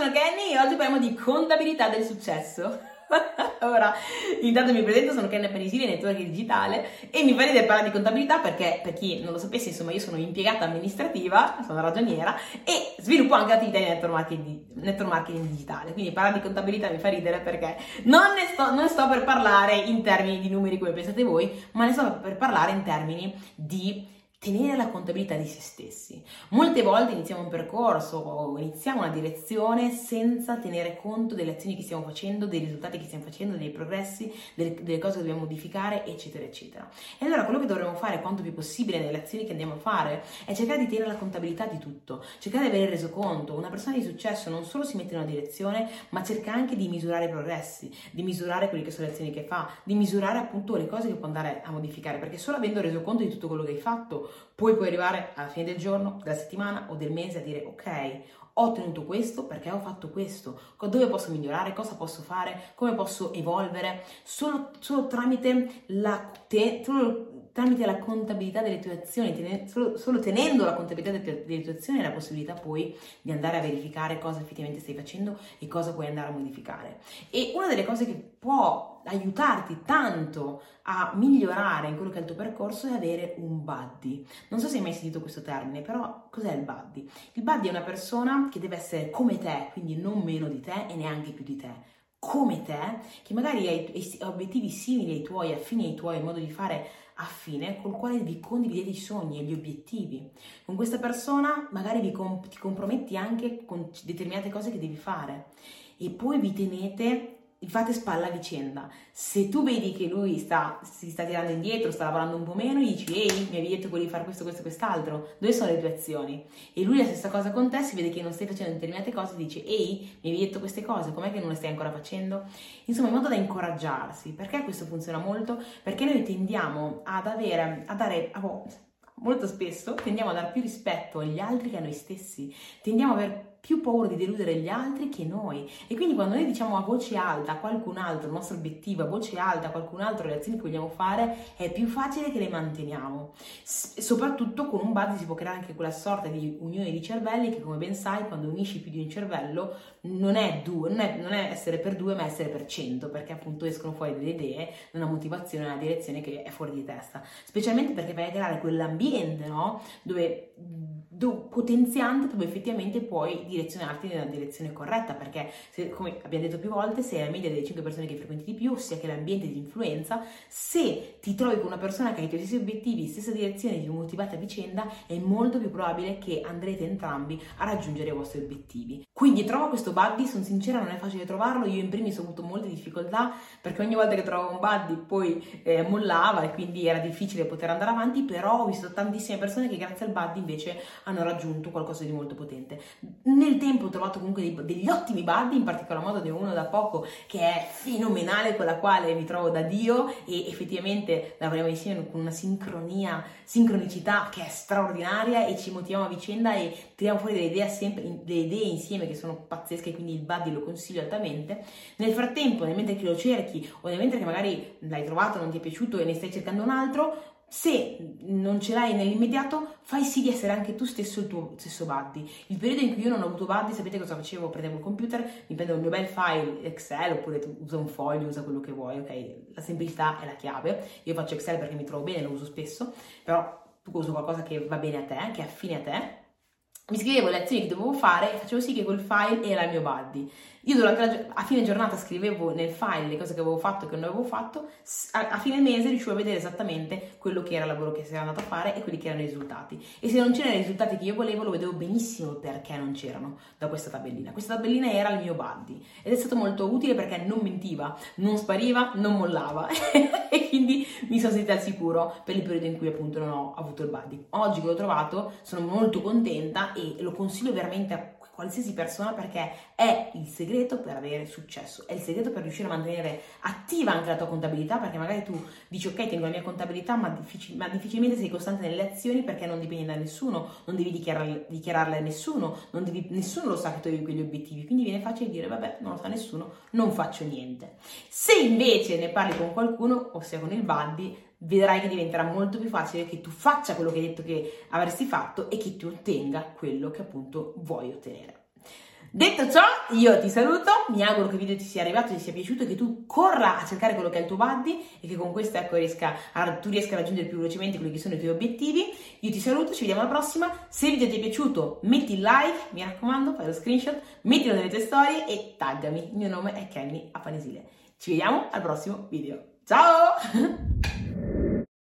sono Kenny e oggi parliamo di contabilità del successo. Ora, intanto mi presento, sono Kenny Penisili, network digitale e mi fa ridere parlare di contabilità perché, per chi non lo sapesse, insomma, io sono impiegata amministrativa, sono ragioniera e sviluppo anche attività di network marketing, network marketing digitale. Quindi parlare di contabilità mi fa ridere perché non ne sto, non sto per parlare in termini di numeri come pensate voi, ma ne sto per parlare in termini di tenere la contabilità di se stessi. Molte volte iniziamo un percorso o iniziamo una direzione senza tenere conto delle azioni che stiamo facendo, dei risultati che stiamo facendo, dei progressi, delle, delle cose che dobbiamo modificare, eccetera, eccetera. E allora quello che dovremmo fare quanto più possibile nelle azioni che andiamo a fare è cercare di tenere la contabilità di tutto, cercare di avere reso conto. Una persona di successo non solo si mette in una direzione, ma cerca anche di misurare i progressi, di misurare quelle che sono le azioni che fa, di misurare appunto le cose che può andare a modificare, perché solo avendo reso conto di tutto quello che hai fatto, poi puoi arrivare alla fine del giorno, della settimana o del mese a dire ok, ho ottenuto questo perché ho fatto questo, dove posso migliorare, cosa posso fare, come posso evolvere, solo, solo tramite la te, solo tramite la contabilità delle tue azioni, ten- solo, solo, tenendo la contabilità delle, delle tue azioni hai la possibilità poi di andare a verificare cosa effettivamente stai facendo e cosa puoi andare a modificare. E una delle cose che può aiutarti tanto a migliorare in quello che è il tuo percorso è avere un buddy. Non so se hai mai sentito questo termine, però cos'è il buddy? Il buddy è una persona che deve essere come te, quindi non meno di te e neanche più di te come te, che magari ha obiettivi simili ai tuoi, affini ai tuoi, in modo di fare affine col quale vi condividete i sogni e gli obiettivi. Con questa persona magari vi comp- ti comprometti anche con determinate cose che devi fare e poi vi tenete fate spalla a vicenda. Se tu vedi che lui sta, si sta tirando indietro, sta lavorando un po' meno, gli dici, ehi, mi avevi detto che volevi fare questo, questo quest'altro, dove sono le tue azioni? E lui la stessa cosa con te, si vede che non stai facendo determinate cose, dice, ehi, mi avevi detto queste cose, com'è che non le stai ancora facendo? Insomma, in modo da incoraggiarsi. Perché questo funziona molto? Perché noi tendiamo ad avere, a dare... Oh, molto spesso tendiamo a dare più rispetto agli altri che a noi stessi, tendiamo a avere più paura di deludere gli altri che noi. E quindi quando noi diciamo a voce alta a qualcun altro il nostro obiettivo, a voce alta a qualcun altro le azioni che vogliamo fare, è più facile che le manteniamo. S- soprattutto con un buzz si può creare anche quella sorta di unione di cervelli che come ben sai quando unisci più di un cervello non è, due, non è, non è essere per due ma essere per cento perché appunto escono fuori delle idee, una motivazione, una direzione che è fuori di testa. Specialmente perché vai a creare quell'ambiente no? dove, dove potenziante dove effettivamente puoi direzionarti nella direzione corretta, perché se, come abbiamo detto più volte, sei la media delle 5 persone che frequenti di più, ossia che l'ambiente di influenza, se ti trovi con una persona che ha i tuoi stessi obiettivi, stessa direzione, vi motivate a vicenda, è molto più probabile che andrete entrambi a raggiungere i vostri obiettivi. Quindi trovo questo buddy, sono sincera, non è facile trovarlo, io in primis ho avuto molte difficoltà perché ogni volta che trovavo un buddy poi eh, mollava e quindi era difficile poter andare avanti, però ho visto tantissime persone che grazie al buddy invece hanno raggiunto qualcosa di molto potente nel tempo ho trovato comunque dei, degli ottimi buddy, in particolar modo ne ho uno da poco che è fenomenale, con la quale mi trovo da Dio e effettivamente lavoriamo insieme con una sincronia, sincronicità che è straordinaria e ci motiviamo a vicenda e tiriamo fuori delle idee, sempre, delle idee insieme che sono pazzesche, quindi il buddy lo consiglio altamente. Nel frattempo, nel mentre che lo cerchi o nel mentre che magari l'hai trovato, non ti è piaciuto e ne stai cercando un altro, se non ce l'hai nell'immediato, fai sì di essere anche tu stesso il tuo stesso buddy. Il periodo in cui io non ho avuto buddy, sapete cosa facevo? Prendevo il computer, mi prendevo il mio bel file Excel, oppure usa un foglio, usa quello che vuoi, ok? La semplicità è la chiave. Io faccio Excel perché mi trovo bene, lo uso spesso, però tu uso qualcosa che va bene a te, che è affine a te. Mi scrivevo le azioni che dovevo fare e facevo sì che quel file era il mio buddy. Io durante la, a fine giornata scrivevo nel file le cose che avevo fatto e che non avevo fatto, a, a, fine mese riuscivo a vedere esattamente quello che era il lavoro che si era andato a fare e quelli che erano i risultati. E se non c'erano i risultati che io volevo, lo vedevo benissimo perché non c'erano da questa tabellina. Questa tabellina era il mio buddy ed è stato molto utile perché non mentiva, non spariva, non mollava e quindi mi sono sentita al sicuro per il periodo in cui appunto non ho avuto il buddy. Oggi che l'ho trovato sono molto contenta e lo consiglio veramente a qualsiasi persona perché è il segreto per avere successo, è il segreto per riuscire a mantenere attiva anche la tua contabilità perché magari tu dici ok tengo la mia contabilità ma, difficil- ma difficilmente sei costante nelle azioni perché non dipendi da nessuno, non devi dichiararle, dichiararle a nessuno, devi, nessuno lo sa che tu hai quegli obiettivi, quindi viene facile dire vabbè non lo sa nessuno, non faccio niente. Se invece ne parli con qualcuno, ossia con il buddy, vedrai che diventerà molto più facile che tu faccia quello che hai detto che avresti fatto e che tu ottenga quello che appunto vuoi ottenere. Detto ciò, io ti saluto, mi auguro che il video ti sia arrivato, ti sia piaciuto che tu corra a cercare quello che è il tuo buddy e che con questo ecco, riesca tu riesca a raggiungere più velocemente quelli che sono i tuoi obiettivi. Io ti saluto, ci vediamo alla prossima. Se il video ti è piaciuto, metti il like, mi raccomando, fai lo screenshot, mettilo nelle tue storie e taggami. Il mio nome è Kenny Apanesile. Ci vediamo al prossimo video. Ciao!